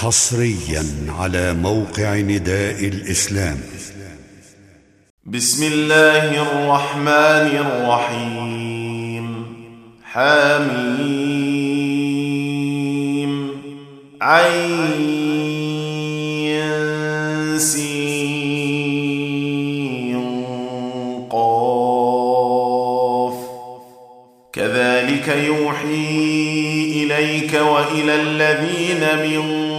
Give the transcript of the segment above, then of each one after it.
حصريا على موقع نداء الإسلام. بسم الله الرحمن الرحيم. حميم. عين كذلك يوحي إليك وإلى الذين من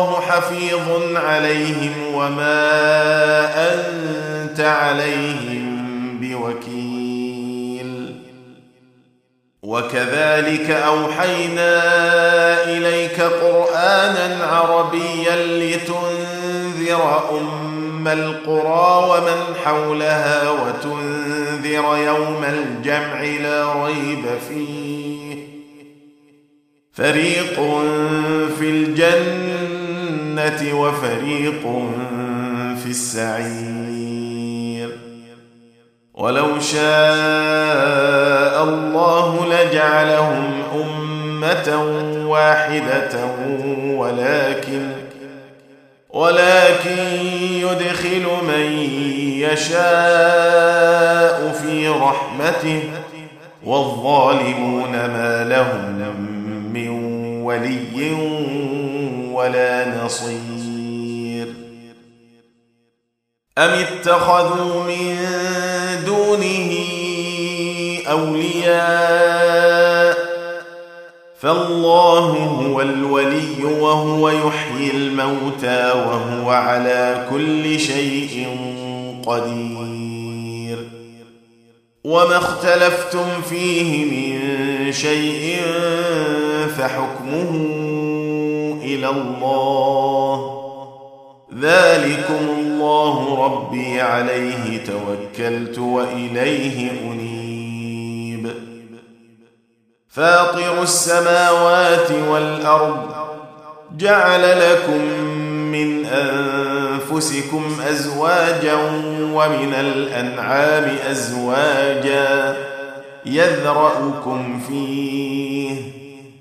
الله حفيظ عليهم وما أنت عليهم بوكيل. وكذلك أوحينا إليك قرآنا عربيا لتنذر أم القرى ومن حولها وتنذر يوم الجمع لا ريب فيه. فريق في الجنة وفريق في السعير. ولو شاء الله لجعلهم أمة واحدة ولكن ولكن يدخل من يشاء في رحمته والظالمون ما لهم من ولي ولا نصير. أم اتخذوا من دونه أولياء؟ فالله هو الولي وهو يحيي الموتى وهو على كل شيء قدير. وما اختلفتم فيه من شيء فحكمه إلى الله. ذلكم الله ربي عليه توكلت وإليه أنيب. فاطر السماوات والأرض جعل لكم من أنفسكم أزواجا ومن الأنعام أزواجا يذرأكم فيه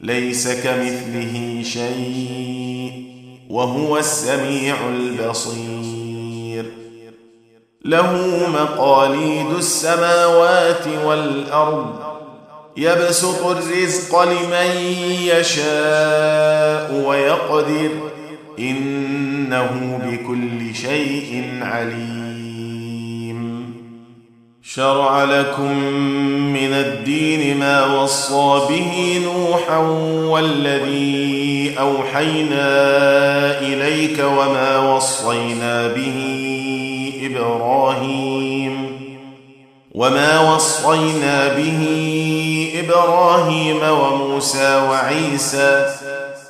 ليس كمثله شيء وهو السميع البصير. له مقاليد السماوات والأرض يبسط الرزق لمن يشاء ويقدر. إنه بكل شيء عليم. شرع لكم من الدين ما وصى به نوحا والذي أوحينا إليك وما وصينا به إبراهيم. وما وصينا به إبراهيم وموسى وعيسى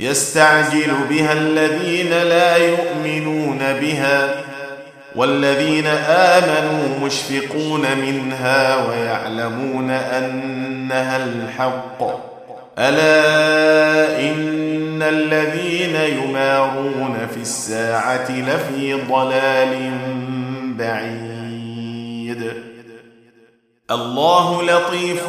يستعجل بها الذين لا يؤمنون بها والذين آمنوا مشفقون منها ويعلمون أنها الحق. ألا إن الذين يمارون في الساعة لفي ضلال بعيد. الله لطيف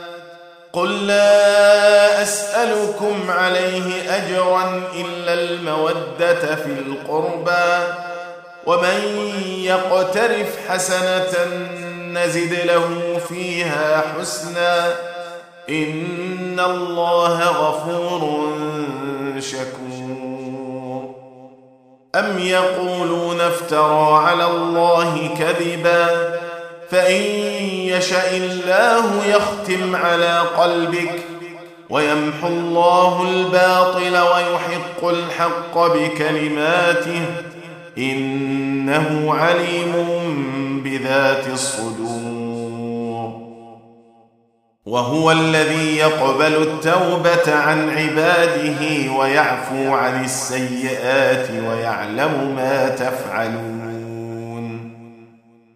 قل لا أسألكم عليه أجرا إلا المودة في القربى ومن يقترف حسنة نزد له فيها حسنا إن الله غفور شكور أم يقولون افترى على الله كذباً فإن يشأ الله يختم على قلبك ويمحو الله الباطل ويحق الحق بكلماته إنه عليم بذات الصدور. وهو الذي يقبل التوبة عن عباده ويعفو عن السيئات ويعلم ما تفعلون.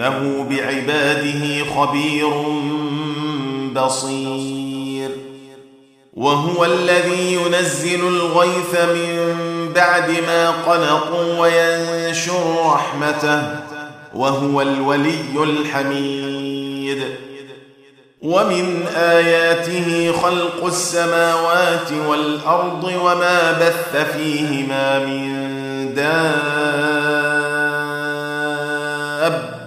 إنه بعباده خبير بصير. وهو الذي ينزل الغيث من بعد ما قنطوا وينشر رحمته وهو الولي الحميد. ومن آياته خلق السماوات والأرض وما بث فيهما من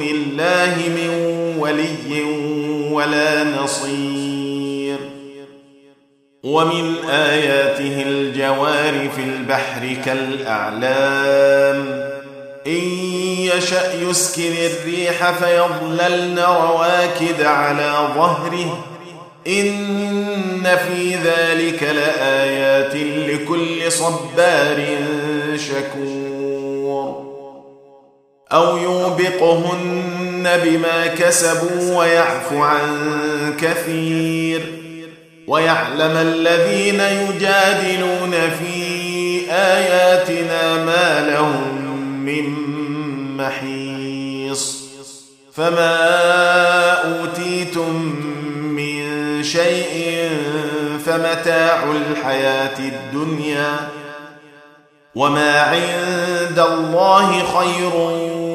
دون الله من ولي ولا نصير. ومن آياته الجوار في البحر كالأعلام. إن يشأ يسكن الريح فيظللن رواكد على ظهره. إن في ذلك لآيات لكل صبار شكور. أو يوبقهن بما كسبوا ويعفو عن كثير. ويعلم الذين يجادلون في آياتنا ما لهم من محيص. فما أوتيتم من شيء فمتاع الحياة الدنيا. وما عند الله خير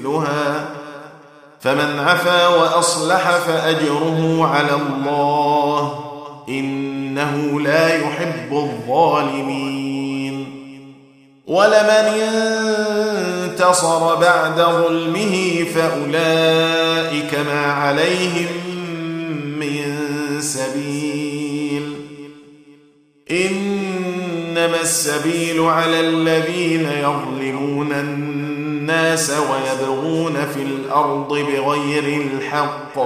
مثلها فمن عفا وأصلح فأجره على الله إنه لا يحب الظالمين. ولمن انتصر بعد ظلمه فأولئك ما عليهم من سبيل. إنما السبيل على الذين يظلمون الناس ويبغون في الأرض بغير الحق.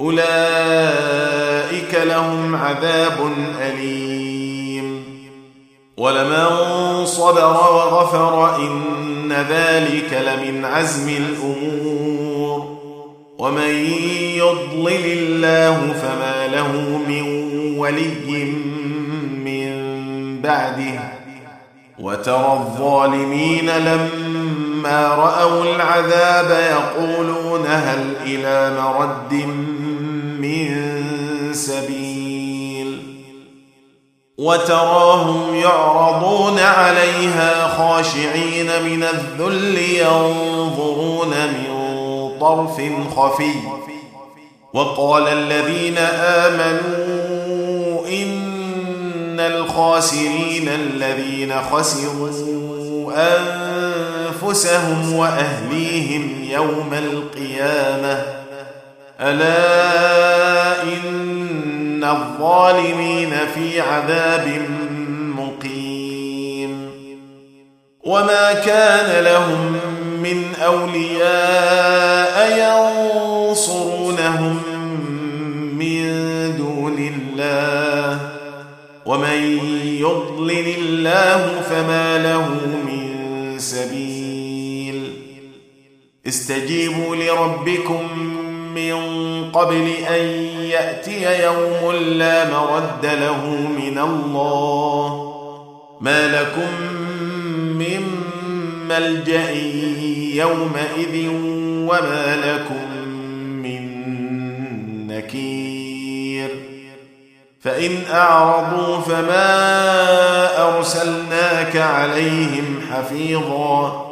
أولئك لهم عذاب أليم. ولمن صبر وغفر إن ذلك لمن عزم الأمور. ومن يضلل الله فما له من ولي من بعده. وترى الظالمين لما رأوا العذاب يقولون هل إلى مرد من سبيل وتراهم يعرضون عليها خاشعين من الذل ينظرون من طرف خفي وقال الذين آمنوا إن الخاسرين الذين خسروا أنفسهم وأهليهم يوم القيامة. ألا إن الظالمين في عذاب مقيم. وما كان لهم من أولياء ينصرونهم من دون الله. ومن يضلل الله فما له استجيبوا لربكم من قبل أن يأتي يوم لا مرد له من الله. ما لكم من ملجأ يومئذ وما لكم من نكير. فإن أعرضوا فما أرسلناك عليهم حفيظا.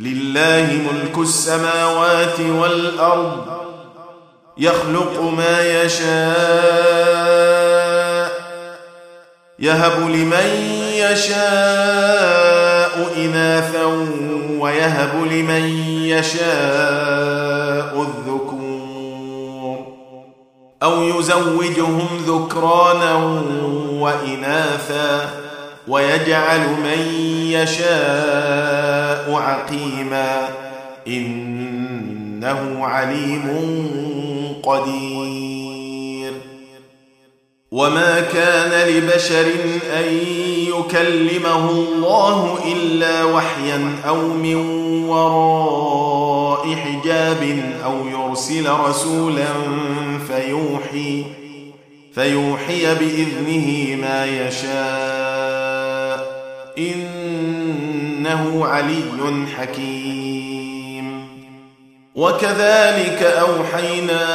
لله ملك السماوات والأرض يخلق ما يشاء يهب لمن يشاء إناثا ويهب لمن يشاء الذكور أو يزوجهم ذكرانا وإناثا. ويجعل من يشاء عقيما. إنه عليم قدير. وما كان لبشر أن يكلمه الله إلا وحيا أو من وراء حجاب أو يرسل رسولا فيوحي فيوحي بإذنه ما يشاء. إنه علي حكيم. وكذلك أوحينا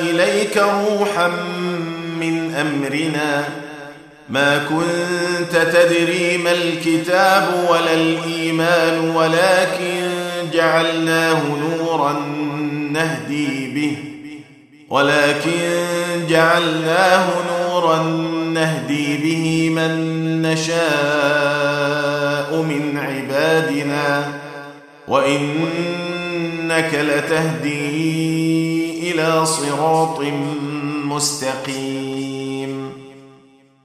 إليك روحا من أمرنا. ما كنت تدري ما الكتاب ولا الإيمان ولكن جعلناه نورا نهدي به. ولكن جعلناه نورا نهدي به من نشاء من عبادنا وإنك لتهدي إلى صراط مستقيم.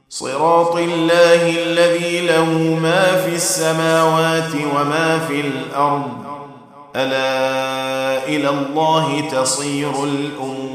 صراط الله الذي له ما في السماوات وما في الأرض. ألا إلى الله تصير الأمور.